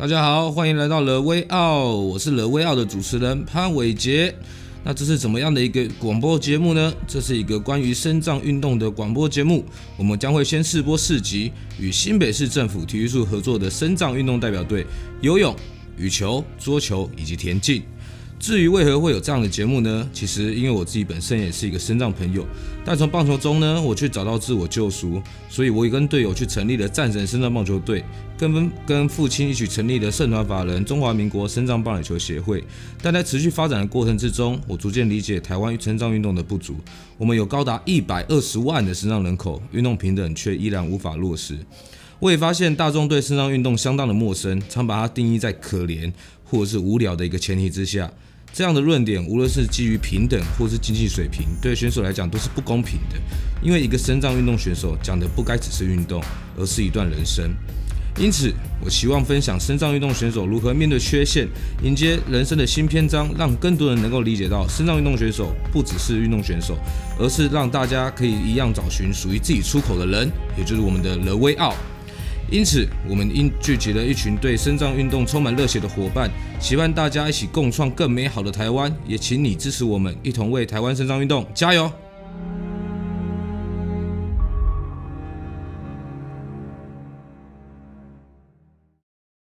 大家好，欢迎来到乐威奥，我是乐威奥的主持人潘伟杰。那这是怎么样的一个广播节目呢？这是一个关于深藏运动的广播节目。我们将会先试播四集，与新北市政府体育处合作的深藏运动代表队，游泳、羽球、桌球以及田径。至于为何会有这样的节目呢？其实因为我自己本身也是一个身障朋友，但从棒球中呢，我却找到自我救赎，所以我也跟队友去成立了战神身障棒球队，跟跟父亲一起成立了社团法人中华民国身障棒垒球协会。但在持续发展的过程之中，我逐渐理解台湾身障运动的不足。我们有高达一百二十万的身障人口，运动平等却依然无法落实。我也发现大众对身障运动相当的陌生，常把它定义在可怜或者是无聊的一个前提之下。这样的论点，无论是基于平等或是经济水平，对选手来讲都是不公平的。因为一个身障运动选手讲的不该只是运动，而是一段人生。因此，我希望分享身障运动选手如何面对缺陷，迎接人生的新篇章，让更多人能够理解到，身障运动选手不只是运动选手，而是让大家可以一样找寻属于自己出口的人，也就是我们的了威奥。因此，我们因聚集了一群对肾脏运动充满热血的伙伴，期盼大家一起共创更美好的台湾。也请你支持我们，一同为台湾肾脏运动加油！